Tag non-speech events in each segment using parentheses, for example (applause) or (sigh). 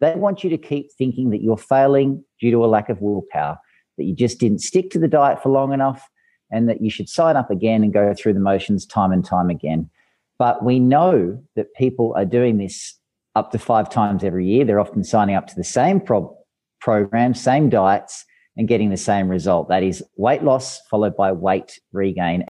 They want you to keep thinking that you're failing due to a lack of willpower, that you just didn't stick to the diet for long enough, and that you should sign up again and go through the motions time and time again. But we know that people are doing this up to five times every year. They're often signing up to the same pro- program, same diets, and getting the same result. That is weight loss followed by weight regain.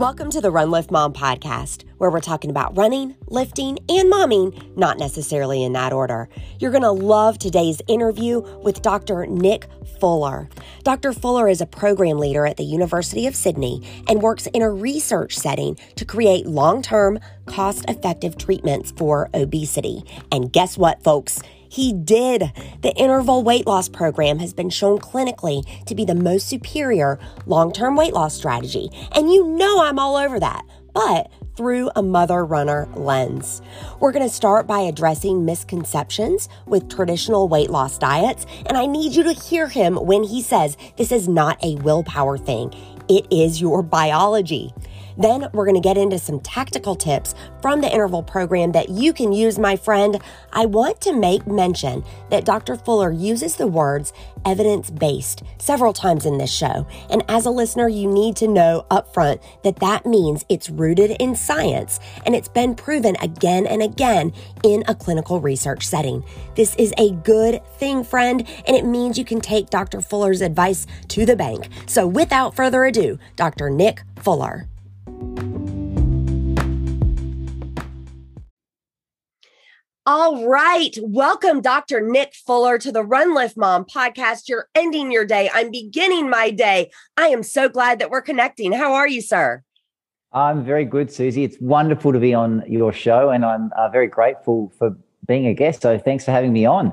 Welcome to the Run Lift Mom podcast, where we're talking about running, lifting, and momming, not necessarily in that order. You're going to love today's interview with Dr. Nick Fuller. Dr. Fuller is a program leader at the University of Sydney and works in a research setting to create long term, cost effective treatments for obesity. And guess what, folks? He did. The interval weight loss program has been shown clinically to be the most superior long term weight loss strategy. And you know I'm all over that. But through a mother runner lens. We're going to start by addressing misconceptions with traditional weight loss diets. And I need you to hear him when he says this is not a willpower thing, it is your biology. Then we're going to get into some tactical tips from the interval program that you can use, my friend. I want to make mention that Dr. Fuller uses the words evidence based several times in this show. And as a listener, you need to know upfront that that means it's rooted in science and it's been proven again and again in a clinical research setting. This is a good thing, friend, and it means you can take Dr. Fuller's advice to the bank. So without further ado, Dr. Nick Fuller. All right. Welcome, Dr. Nick Fuller, to the Run Lift Mom podcast. You're ending your day. I'm beginning my day. I am so glad that we're connecting. How are you, sir? I'm very good, Susie. It's wonderful to be on your show, and I'm uh, very grateful for being a guest. So thanks for having me on.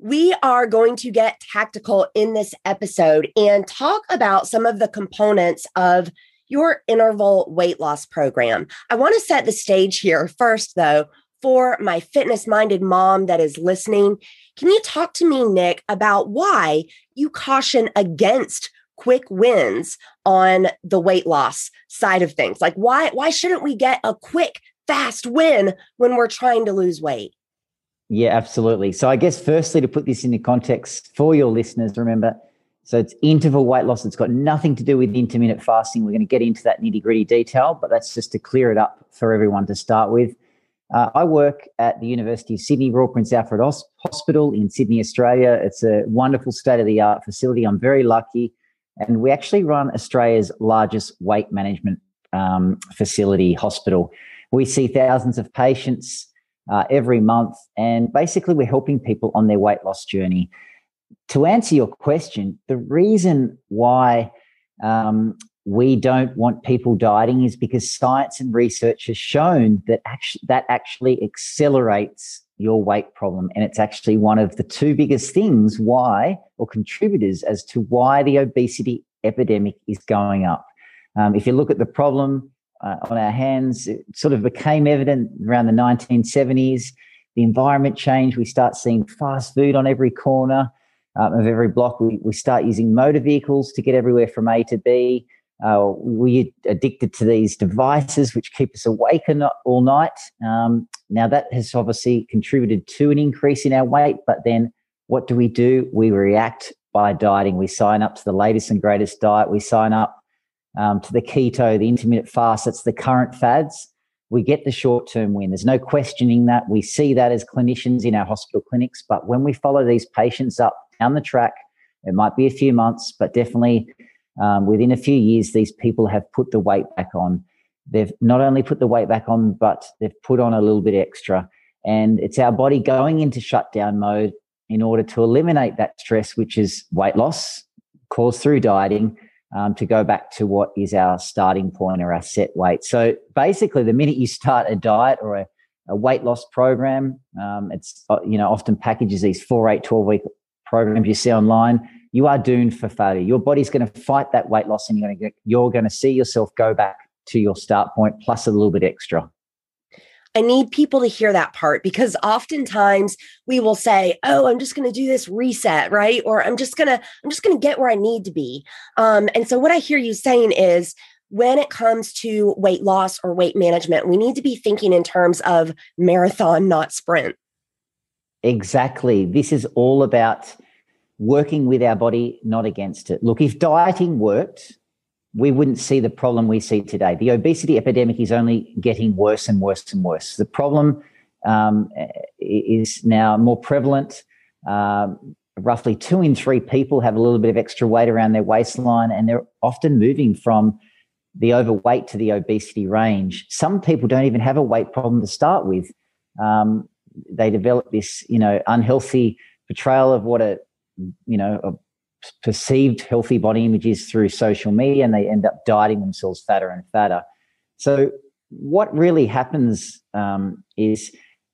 We are going to get tactical in this episode and talk about some of the components of your interval weight loss program. I want to set the stage here first, though for my fitness minded mom that is listening, can you talk to me, Nick, about why you caution against quick wins on the weight loss side of things? Like why why shouldn't we get a quick fast win when we're trying to lose weight? Yeah, absolutely. So I guess firstly to put this into context for your listeners, remember so it's interval weight loss. It's got nothing to do with intermittent fasting. We're going to get into that nitty gritty detail, but that's just to clear it up for everyone to start with. Uh, I work at the University of Sydney Royal Prince Alfred Hospital in Sydney, Australia. It's a wonderful state of the art facility. I'm very lucky. And we actually run Australia's largest weight management um, facility hospital. We see thousands of patients uh, every month, and basically, we're helping people on their weight loss journey. To answer your question, the reason why um, we don't want people dieting is because science and research has shown that actually, that actually accelerates your weight problem. And it's actually one of the two biggest things why, or contributors as to why the obesity epidemic is going up. Um, if you look at the problem uh, on our hands, it sort of became evident around the 1970s. The environment changed. We start seeing fast food on every corner um, of every block. We, we start using motor vehicles to get everywhere from A to B. Uh, we're addicted to these devices which keep us awake all night. Um, now, that has obviously contributed to an increase in our weight, but then what do we do? We react by dieting. We sign up to the latest and greatest diet. We sign up um, to the keto, the intermittent fast. That's the current fads. We get the short term win. There's no questioning that. We see that as clinicians in our hospital clinics. But when we follow these patients up down the track, it might be a few months, but definitely um, within a few years, these people have put the weight back on. They've not only put the weight back on, but they've put on a little bit extra. And it's our body going into shutdown mode in order to eliminate that stress, which is weight loss caused through dieting, um, to go back to what is our starting point or our set weight. So basically, the minute you start a diet or a, a weight loss program, um, it's uh, you know often packages these four, eight, 12 week programs you see online you are doomed for failure. Your body's going to fight that weight loss and you're going to get, you're going to see yourself go back to your start point plus a little bit extra. I need people to hear that part because oftentimes we will say, "Oh, I'm just going to do this reset, right?" Or "I'm just going to I'm just going to get where I need to be." Um, and so what I hear you saying is when it comes to weight loss or weight management, we need to be thinking in terms of marathon, not sprint. Exactly. This is all about working with our body, not against it. Look, if dieting worked, we wouldn't see the problem we see today. The obesity epidemic is only getting worse and worse and worse. The problem um, is now more prevalent. Um, roughly two in three people have a little bit of extra weight around their waistline, and they're often moving from the overweight to the obesity range. Some people don't even have a weight problem to start with. Um, they develop this, you know, unhealthy portrayal of what a, you know, a perceived healthy body images through social media, and they end up dieting themselves fatter and fatter. So, what really happens um, is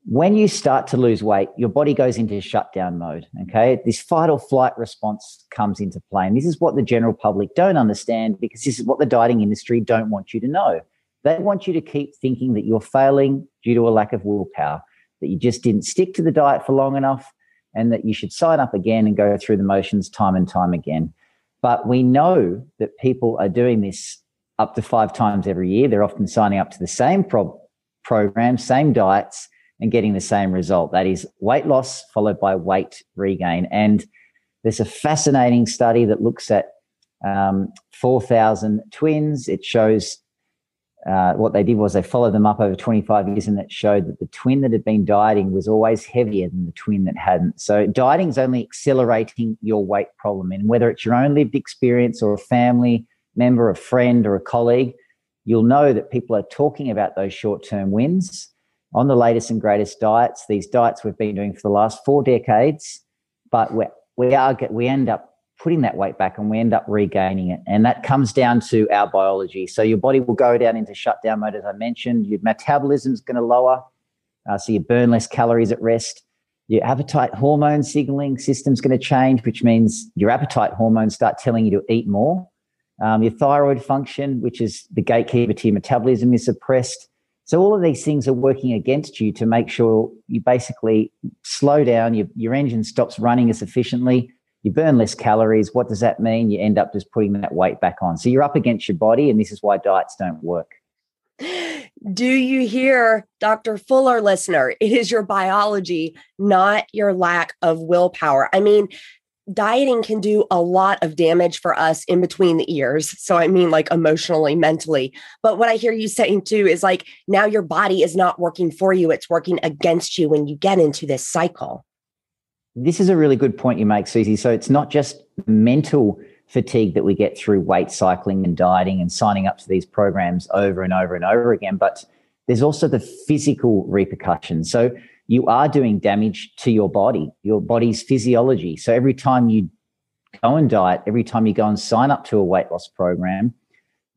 when you start to lose weight, your body goes into shutdown mode. Okay. This fight or flight response comes into play. And this is what the general public don't understand because this is what the dieting industry don't want you to know. They want you to keep thinking that you're failing due to a lack of willpower, that you just didn't stick to the diet for long enough, and that you should sign up again and go through the motions time and time again. But we know that people are doing this up to five times every year. They're often signing up to the same pro- program, same diets and getting the same result. That is weight loss followed by weight regain. And there's a fascinating study that looks at um, 4,000 twins. It shows uh, what they did was they followed them up over 25 years and it showed that the twin that had been dieting was always heavier than the twin that hadn't. So dieting is only accelerating your weight problem. And whether it's your own lived experience or a family member, a friend, or a colleague, you'll know that people are talking about those short term wins on the latest and greatest diets. These diets we've been doing for the last four decades, but we we are we end up putting that weight back and we end up regaining it, and that comes down to our biology. So your body will go down into shutdown mode, as I mentioned. Your metabolism is going to lower, uh, so you burn less calories at rest. Your appetite hormone signaling system is going to change, which means your appetite hormones start telling you to eat more. Um, your thyroid function, which is the gatekeeper to your metabolism, is suppressed so all of these things are working against you to make sure you basically slow down, your, your engine stops running as efficiently, you burn less calories. What does that mean? You end up just putting that weight back on. So you're up against your body, and this is why diets don't work. Do you hear, Dr. Fuller, listener? It is your biology, not your lack of willpower. I mean, dieting can do a lot of damage for us in between the ears. So, I mean, like emotionally, mentally. But what I hear you saying too is like now your body is not working for you, it's working against you when you get into this cycle. This is a really good point you make, Susie. So, it's not just mental fatigue that we get through weight cycling and dieting and signing up to these programs over and over and over again, but there's also the physical repercussions. So, you are doing damage to your body, your body's physiology. So every time you go and diet, every time you go and sign up to a weight loss program,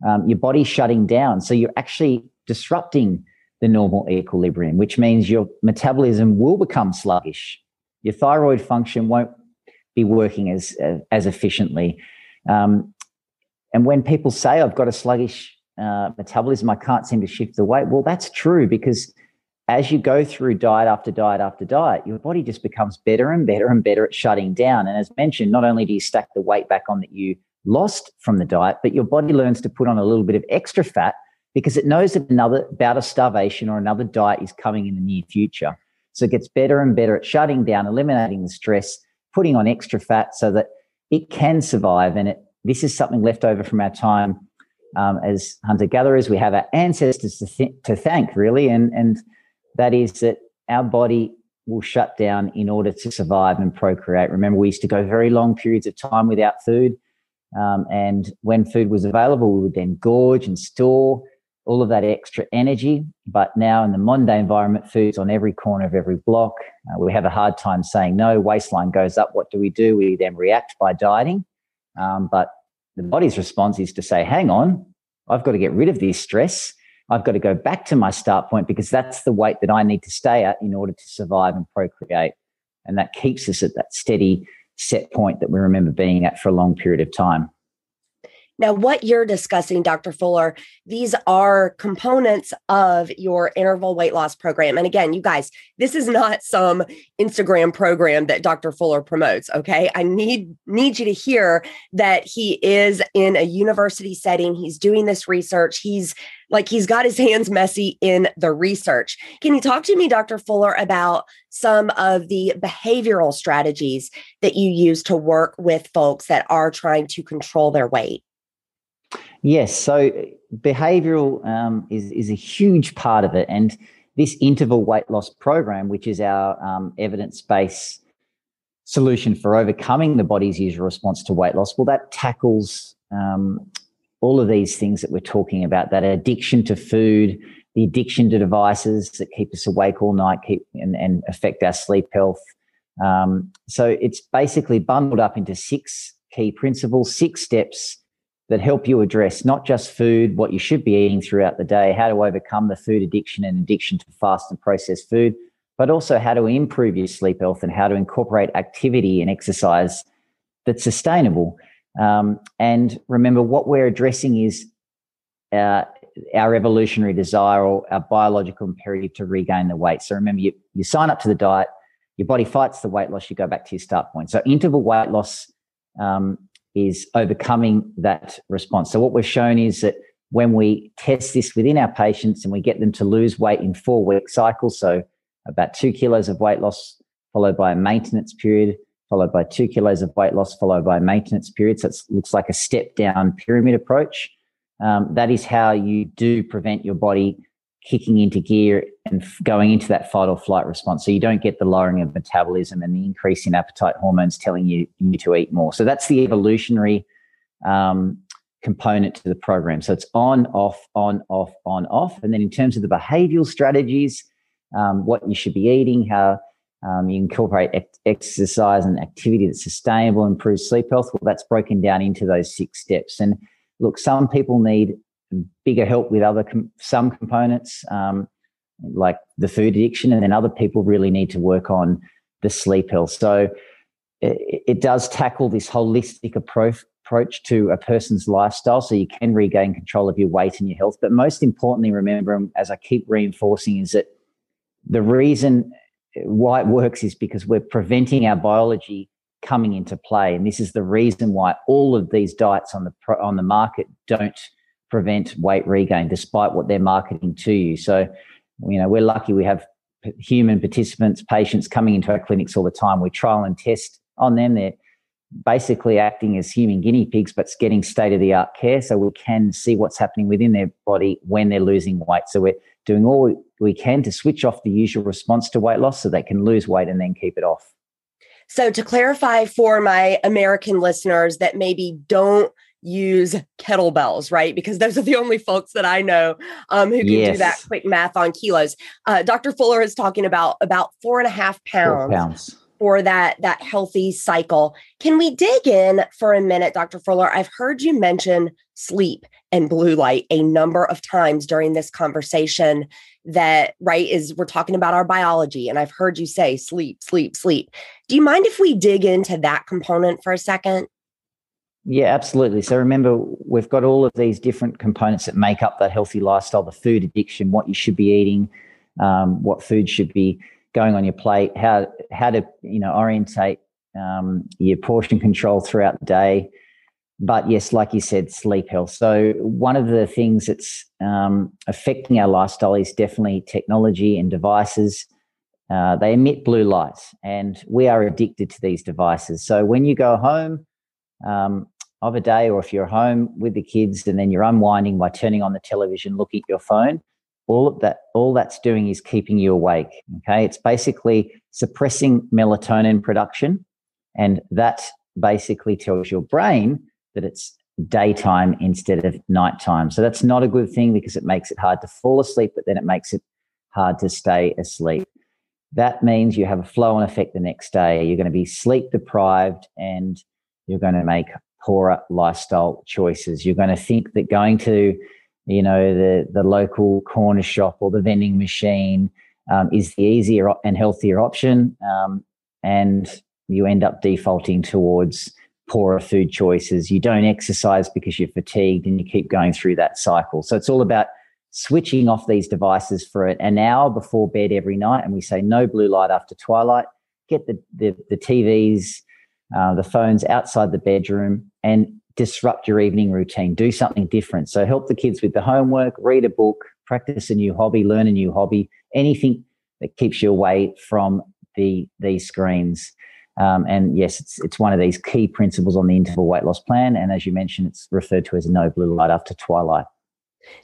um, your body's shutting down. So you're actually disrupting the normal equilibrium, which means your metabolism will become sluggish. Your thyroid function won't be working as as efficiently. Um, and when people say I've got a sluggish uh, metabolism, I can't seem to shift the weight. Well, that's true because as you go through diet after diet after diet, your body just becomes better and better and better at shutting down. And as mentioned, not only do you stack the weight back on that you lost from the diet, but your body learns to put on a little bit of extra fat because it knows that another bout of starvation or another diet is coming in the near future. So it gets better and better at shutting down, eliminating the stress, putting on extra fat so that it can survive. And it, this is something left over from our time um, as hunter gatherers. We have our ancestors to, th- to thank, really, and and that is that our body will shut down in order to survive and procreate. Remember, we used to go very long periods of time without food. Um, and when food was available, we would then gorge and store all of that extra energy. But now in the modern day environment, food's on every corner of every block. Uh, we have a hard time saying no. Waistline goes up. What do we do? We then react by dieting. Um, but the body's response is to say, hang on, I've got to get rid of this stress. I've got to go back to my start point because that's the weight that I need to stay at in order to survive and procreate. And that keeps us at that steady set point that we remember being at for a long period of time. Now, what you're discussing, Dr. Fuller, these are components of your interval weight loss program. And again, you guys, this is not some Instagram program that Dr. Fuller promotes. Okay. I need need you to hear that he is in a university setting. He's doing this research. He's like he's got his hands messy in the research. Can you talk to me, Dr. Fuller, about some of the behavioral strategies that you use to work with folks that are trying to control their weight? Yes. So behavioral um, is, is a huge part of it. And this interval weight loss program, which is our um, evidence based solution for overcoming the body's usual response to weight loss, well, that tackles um, all of these things that we're talking about that addiction to food, the addiction to devices that keep us awake all night keep and, and affect our sleep health. Um, so it's basically bundled up into six key principles, six steps that help you address not just food, what you should be eating throughout the day, how to overcome the food addiction and addiction to fast and processed food, but also how to improve your sleep health and how to incorporate activity and exercise that's sustainable. Um, and remember, what we're addressing is uh, our evolutionary desire or our biological imperative to regain the weight. So remember, you, you sign up to the diet, your body fights the weight loss, you go back to your start point. So interval weight loss um, is overcoming that response. So, what we've shown is that when we test this within our patients and we get them to lose weight in four week cycles, so about two kilos of weight loss, followed by a maintenance period, followed by two kilos of weight loss, followed by a maintenance period. So, it looks like a step down pyramid approach. Um, that is how you do prevent your body kicking into gear and going into that fight or flight response. So you don't get the lowering of metabolism and the increase in appetite hormones telling you you to eat more. So that's the evolutionary um, component to the program. So it's on, off, on, off, on, off. And then in terms of the behavioral strategies, um, what you should be eating, how um, you incorporate ex- exercise and activity that's sustainable, improves sleep health. Well, that's broken down into those six steps. And look, some people need bigger help with other com- some components um, like the food addiction, and then other people really need to work on the sleep health. So it, it does tackle this holistic approach approach to a person's lifestyle so you can regain control of your weight and your health. But most importantly, remember, as I keep reinforcing, is that the reason why it works is because we're preventing our biology coming into play. And this is the reason why all of these diets on the on the market don't prevent weight regain despite what they're marketing to you. So, you know, we're lucky we have human participants, patients coming into our clinics all the time. We trial and test on them. They're basically acting as human guinea pigs, but getting state of the art care so we can see what's happening within their body when they're losing weight. So we're doing all we can to switch off the usual response to weight loss so they can lose weight and then keep it off. So, to clarify for my American listeners that maybe don't use kettlebells, right? Because those are the only folks that I know um, who can yes. do that quick math on kilos. Uh, Dr. Fuller is talking about about four and a half pounds, pounds, for that that healthy cycle. Can we dig in for a minute, Dr. Fuller? I've heard you mention sleep and blue light a number of times during this conversation. That right is we're talking about our biology, and I've heard you say sleep, sleep, sleep. Do you mind if we dig into that component for a second? Yeah, absolutely. So remember, we've got all of these different components that make up that healthy lifestyle the food addiction, what you should be eating, um, what food should be going on your plate, how, how to you know orientate um, your portion control throughout the day. But yes, like you said, sleep health. So, one of the things that's um, affecting our lifestyle is definitely technology and devices. Uh, they emit blue light, and we are addicted to these devices. So, when you go home, um, of a day, or if you're home with the kids and then you're unwinding by turning on the television, looking at your phone, all of that, all that's doing is keeping you awake. Okay. It's basically suppressing melatonin production. And that basically tells your brain that it's daytime instead of nighttime. So that's not a good thing because it makes it hard to fall asleep, but then it makes it hard to stay asleep. That means you have a flow on effect the next day. You're going to be sleep deprived and you're going to make poorer lifestyle choices. You're going to think that going to, you know, the the local corner shop or the vending machine um, is the easier and healthier option, um, and you end up defaulting towards poorer food choices. You don't exercise because you're fatigued and you keep going through that cycle. So it's all about switching off these devices for an hour before bed every night. And we say no blue light after twilight. Get the, the, the TVs, uh, the phones outside the bedroom and disrupt your evening routine. Do something different. So help the kids with the homework, read a book, practice a new hobby, learn a new hobby, anything that keeps you away from the these screens. Um, and yes, it's it's one of these key principles on the interval weight loss plan. And as you mentioned, it's referred to as no blue light after twilight.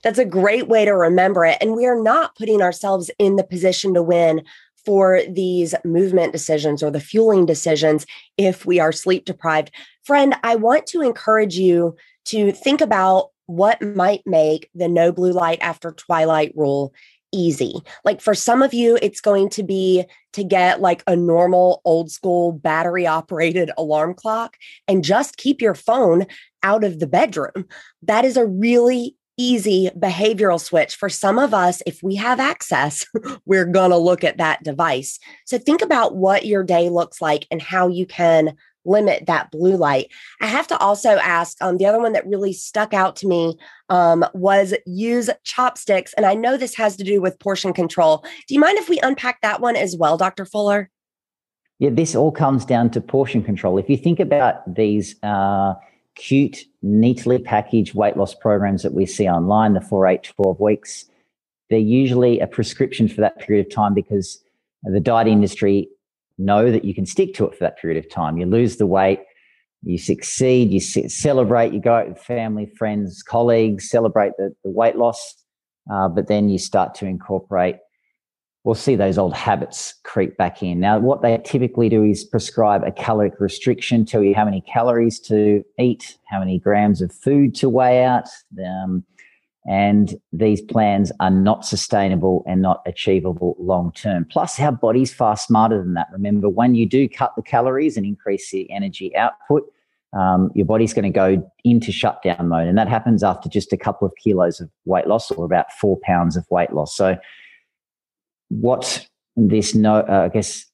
That's a great way to remember it. And we are not putting ourselves in the position to win for these movement decisions or the fueling decisions if we are sleep deprived. Friend, I want to encourage you to think about what might make the no blue light after twilight rule easy. Like for some of you, it's going to be to get like a normal old school battery operated alarm clock and just keep your phone out of the bedroom. That is a really easy behavioral switch. For some of us, if we have access, (laughs) we're going to look at that device. So think about what your day looks like and how you can limit that blue light. I have to also ask um, the other one that really stuck out to me um, was use chopsticks. And I know this has to do with portion control. Do you mind if we unpack that one as well, Dr. Fuller? Yeah, this all comes down to portion control. If you think about these uh, cute, neatly packaged weight loss programs that we see online, the 4, 8, 12 weeks, they're usually a prescription for that period of time because the diet industry know that you can stick to it for that period of time. You lose the weight, you succeed, you celebrate, you go out with family, friends, colleagues, celebrate the, the weight loss, uh, but then you start to incorporate, we'll see those old habits creep back in. Now, what they typically do is prescribe a caloric restriction, tell you how many calories to eat, how many grams of food to weigh out. Um, and these plans are not sustainable and not achievable long term. Plus, our body's far smarter than that. Remember, when you do cut the calories and increase the energy output, um, your body's going to go into shutdown mode. And that happens after just a couple of kilos of weight loss or about four pounds of weight loss. So, what this, no, uh, I guess,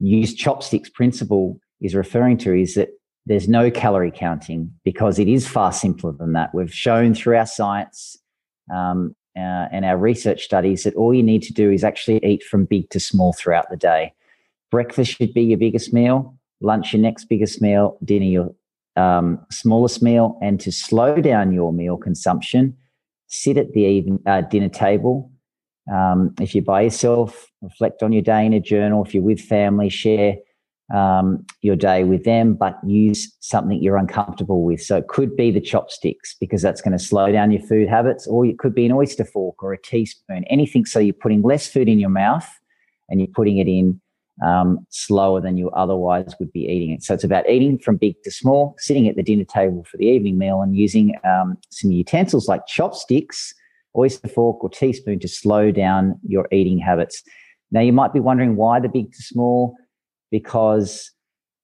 use chopsticks principle is referring to is that there's no calorie counting because it is far simpler than that. We've shown through our science um, uh, and our research studies that all you need to do is actually eat from big to small throughout the day. Breakfast should be your biggest meal, lunch your next biggest meal, dinner your um, smallest meal, and to slow down your meal consumption, sit at the even, uh, dinner table. Um, if you're by yourself, reflect on your day in a journal. If you're with family, share um, your day with them, but use something you're uncomfortable with. So it could be the chopsticks because that's going to slow down your food habits, or it could be an oyster fork or a teaspoon, anything. So you're putting less food in your mouth and you're putting it in um, slower than you otherwise would be eating it. So it's about eating from big to small, sitting at the dinner table for the evening meal, and using um, some utensils like chopsticks, oyster fork, or teaspoon to slow down your eating habits. Now, you might be wondering why the big to small because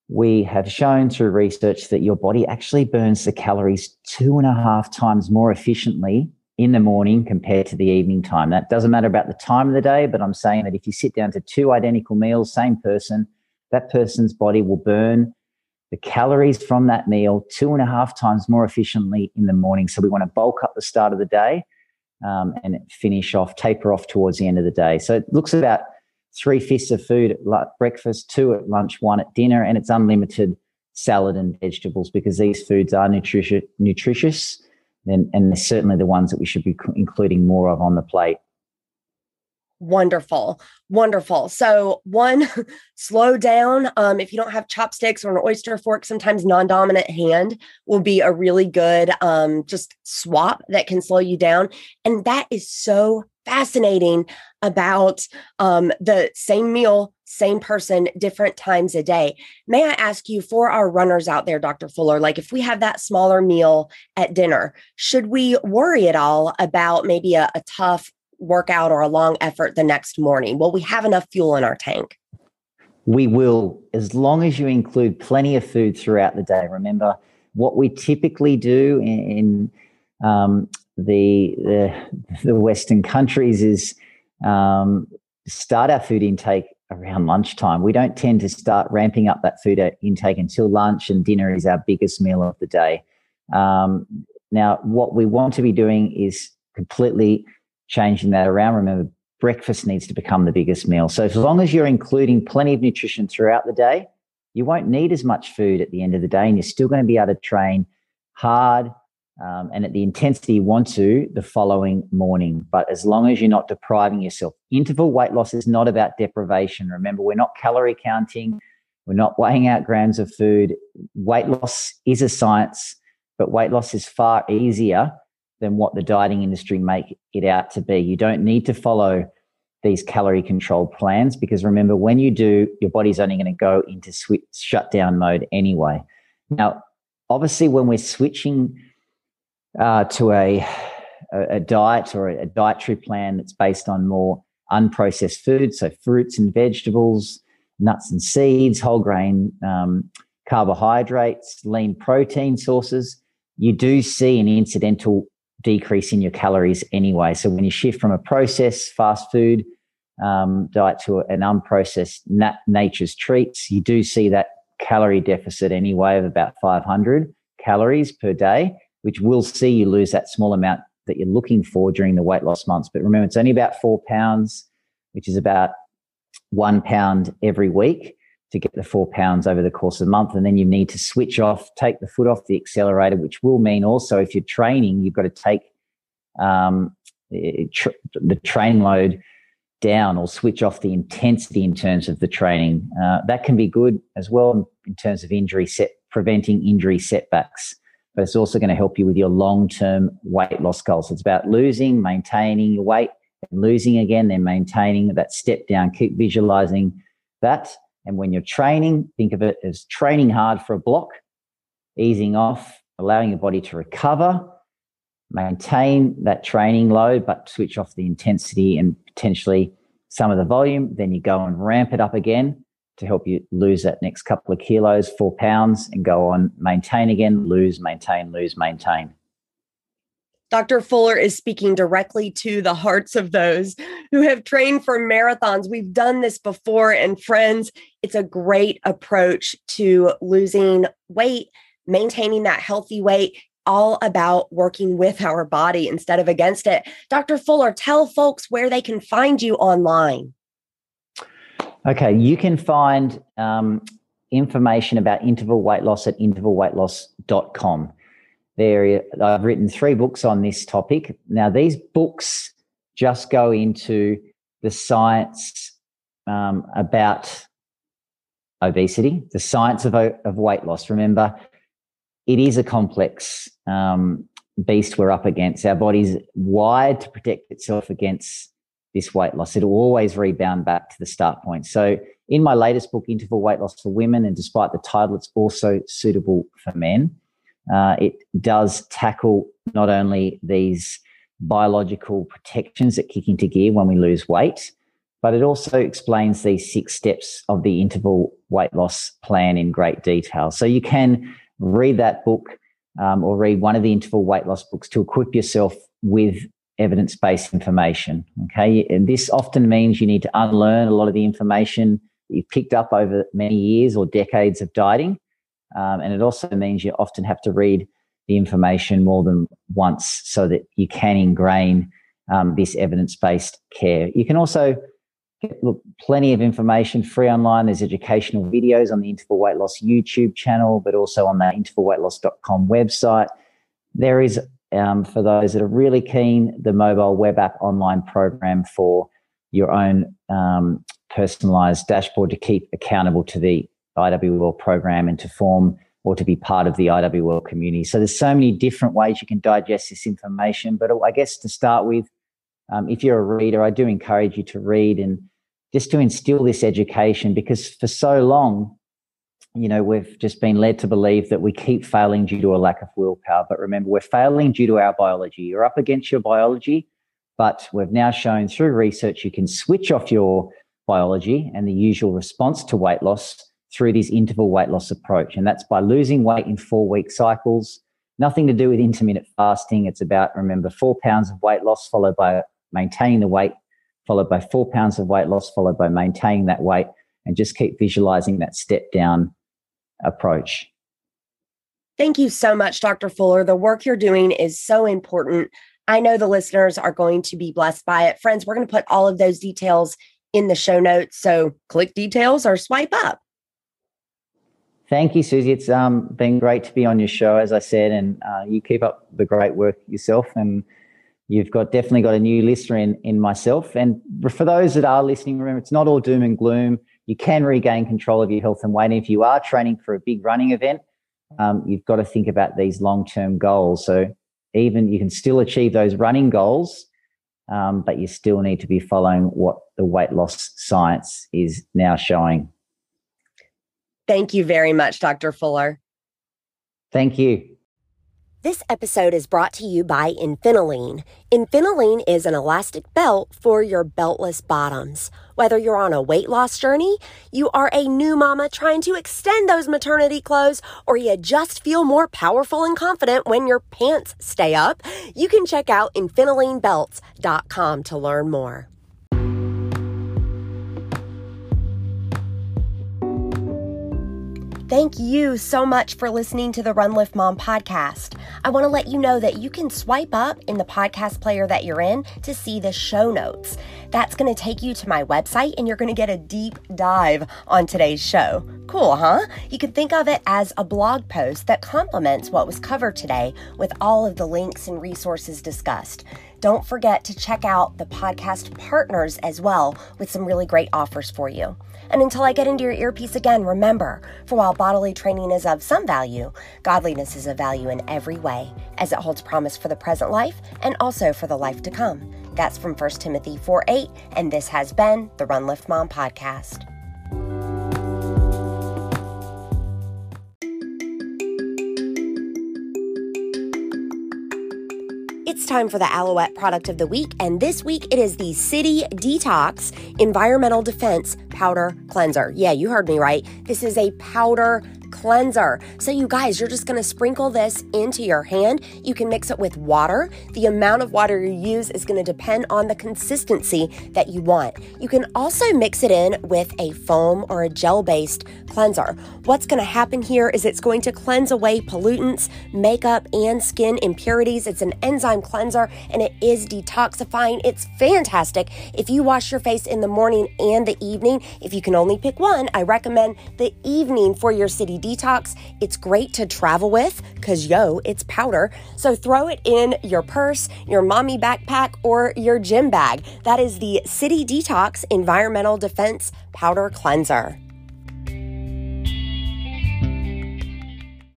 we have shown through research that your body actually burns the calories two and a half times more efficiently in the morning compared to the evening time. That doesn't matter about the time of the day, but I'm saying that if you sit down to two identical meals, same person, that person's body will burn the calories from that meal two and a half times more efficiently in the morning. So we want to bulk up the start of the day um, and finish off, taper off towards the end of the day. So it looks about three fifths of food at breakfast, two at lunch, one at dinner, and it's unlimited salad and vegetables because these foods are nutritious, nutritious and, and certainly the ones that we should be including more of on the plate. Wonderful. Wonderful. So, one, (laughs) slow down. Um, if you don't have chopsticks or an oyster fork, sometimes non dominant hand will be a really good um, just swap that can slow you down. And that is so fascinating about um, the same meal, same person, different times a day. May I ask you for our runners out there, Dr. Fuller, like if we have that smaller meal at dinner, should we worry at all about maybe a, a tough workout or a long effort the next morning? Will we have enough fuel in our tank? We will, as long as you include plenty of food throughout the day. Remember, what we typically do in, in um, the, the, the Western countries is um, start our food intake around lunchtime. We don't tend to start ramping up that food intake until lunch, and dinner is our biggest meal of the day. Um, now, what we want to be doing is completely changing that around. Remember, breakfast needs to become the biggest meal. So, as long as you're including plenty of nutrition throughout the day, you won't need as much food at the end of the day, and you're still going to be able to train hard um, and at the intensity you want to the following morning. But as long as you're not depriving yourself, interval weight loss is not about deprivation. Remember, we're not calorie counting, we're not weighing out grams of food. Weight loss is a science, but weight loss is far easier than what the dieting industry make it out to be. You don't need to follow these calorie control plans because remember, when you do, your body's only going to go into switch, shutdown mode anyway. Now, obviously, when we're switching uh, to a, a diet or a dietary plan that's based on more unprocessed food, so fruits and vegetables, nuts and seeds, whole grain um, carbohydrates, lean protein sources, you do see an incidental decrease in your calories anyway. So when you shift from a processed fast food um, diet to an unprocessed nat- nature's treats, you do see that calorie deficit anyway of about 500 calories per day which will see you lose that small amount that you're looking for during the weight loss months. But remember, it's only about four pounds, which is about one pound every week to get the four pounds over the course of a month. And then you need to switch off, take the foot off the accelerator, which will mean also if you're training, you've got to take um, tr- the training load down or switch off the intensity in terms of the training. Uh, that can be good as well in terms of injury set, preventing injury setbacks but it's also going to help you with your long term weight loss goals. It's about losing, maintaining your weight, and losing again, then maintaining that step down. Keep visualizing that. And when you're training, think of it as training hard for a block, easing off, allowing your body to recover, maintain that training load, but switch off the intensity and potentially some of the volume. Then you go and ramp it up again to help you lose that next couple of kilos, four pounds, and go on maintain again, lose, maintain, lose, maintain. Dr. Fuller is speaking directly to the hearts of those who have trained for marathons. We've done this before, and friends, it's a great approach to losing weight, maintaining that healthy weight, all about working with our body instead of against it. Dr. Fuller, tell folks where they can find you online. Okay, you can find um, information about interval weight loss at intervalweightloss.com. There, I've written three books on this topic. Now, these books just go into the science um, about obesity, the science of, of weight loss. Remember, it is a complex um, beast we're up against. Our body's wired to protect itself against this weight loss. It'll always rebound back to the start point. So, in my latest book, Interval Weight Loss for Women, and despite the title, it's also suitable for men. Uh, it does tackle not only these biological protections that kick into gear when we lose weight, but it also explains these six steps of the interval weight loss plan in great detail. So you can read that book um, or read one of the interval weight loss books to equip yourself with evidence based information. Okay. And this often means you need to unlearn a lot of the information you've picked up over many years or decades of dieting. Um, and it also means you often have to read the information more than once so that you can ingrain um, this evidence based care. You can also get look, plenty of information free online. There's educational videos on the Interval Weight Loss YouTube channel, but also on the intervalweightloss.com website. There is um, for those that are really keen, the mobile web app online program for your own um, personalized dashboard to keep accountable to the IWL program and to form or to be part of the IWL community. So there's so many different ways you can digest this information. But I guess to start with, um, if you're a reader, I do encourage you to read and just to instill this education because for so long, you know, we've just been led to believe that we keep failing due to a lack of willpower. But remember, we're failing due to our biology. You're up against your biology, but we've now shown through research you can switch off your biology and the usual response to weight loss through this interval weight loss approach. And that's by losing weight in four week cycles. Nothing to do with intermittent fasting. It's about, remember, four pounds of weight loss followed by maintaining the weight followed by four pounds of weight loss, followed by maintaining that weight, and just keep visualizing that step down approach. Thank you so much, Dr. Fuller. The work you're doing is so important. I know the listeners are going to be blessed by it. Friends, we're going to put all of those details in the show notes. So click details or swipe up. Thank you, Susie. It's um, been great to be on your show, as I said, and uh, you keep up the great work yourself. And you've got definitely got a new listener in in myself. And for those that are listening, remember it's not all doom and gloom. You can regain control of your health and weight. And if you are training for a big running event, um, you've got to think about these long term goals. So even you can still achieve those running goals, um, but you still need to be following what the weight loss science is now showing. Thank you very much, Dr. Fuller. Thank you. This episode is brought to you by Infinilene. Infinilene is an elastic belt for your beltless bottoms. Whether you're on a weight loss journey, you are a new mama trying to extend those maternity clothes, or you just feel more powerful and confident when your pants stay up, you can check out InfinileneBelts.com to learn more. Thank you so much for listening to the Run Lift Mom podcast. I want to let you know that you can swipe up in the podcast player that you're in to see the show notes. That's going to take you to my website and you're going to get a deep dive on today's show. Cool, huh? You can think of it as a blog post that complements what was covered today with all of the links and resources discussed. Don't forget to check out the podcast partners as well with some really great offers for you. And until I get into your earpiece again, remember for while bodily training is of some value, godliness is of value in every way, as it holds promise for the present life and also for the life to come. That's from 1 Timothy 4 8, and this has been the Run Lift Mom podcast. It's time for the Alouette product of the week, and this week it is the City Detox Environmental Defense Powder Cleanser. Yeah, you heard me right. This is a powder cleanser. So, you guys, you're just gonna sprinkle this into your hand. You can mix it with water. The amount of water you use is gonna depend on the consistency that you want. You can also mix it in with a foam or a gel based cleanser. What's gonna happen here is it's going to cleanse away pollutants, makeup, and skin impurities. It's an enzyme cleanser and it is detoxifying. It's fantastic. If you wash your face in the morning and the evening, if you can only pick one, I recommend the evening for your city detox. It's great to travel with because, yo, it's powder. So throw it in your purse, your mommy backpack, or your gym bag. That is the City Detox Environmental Defense Powder Cleanser.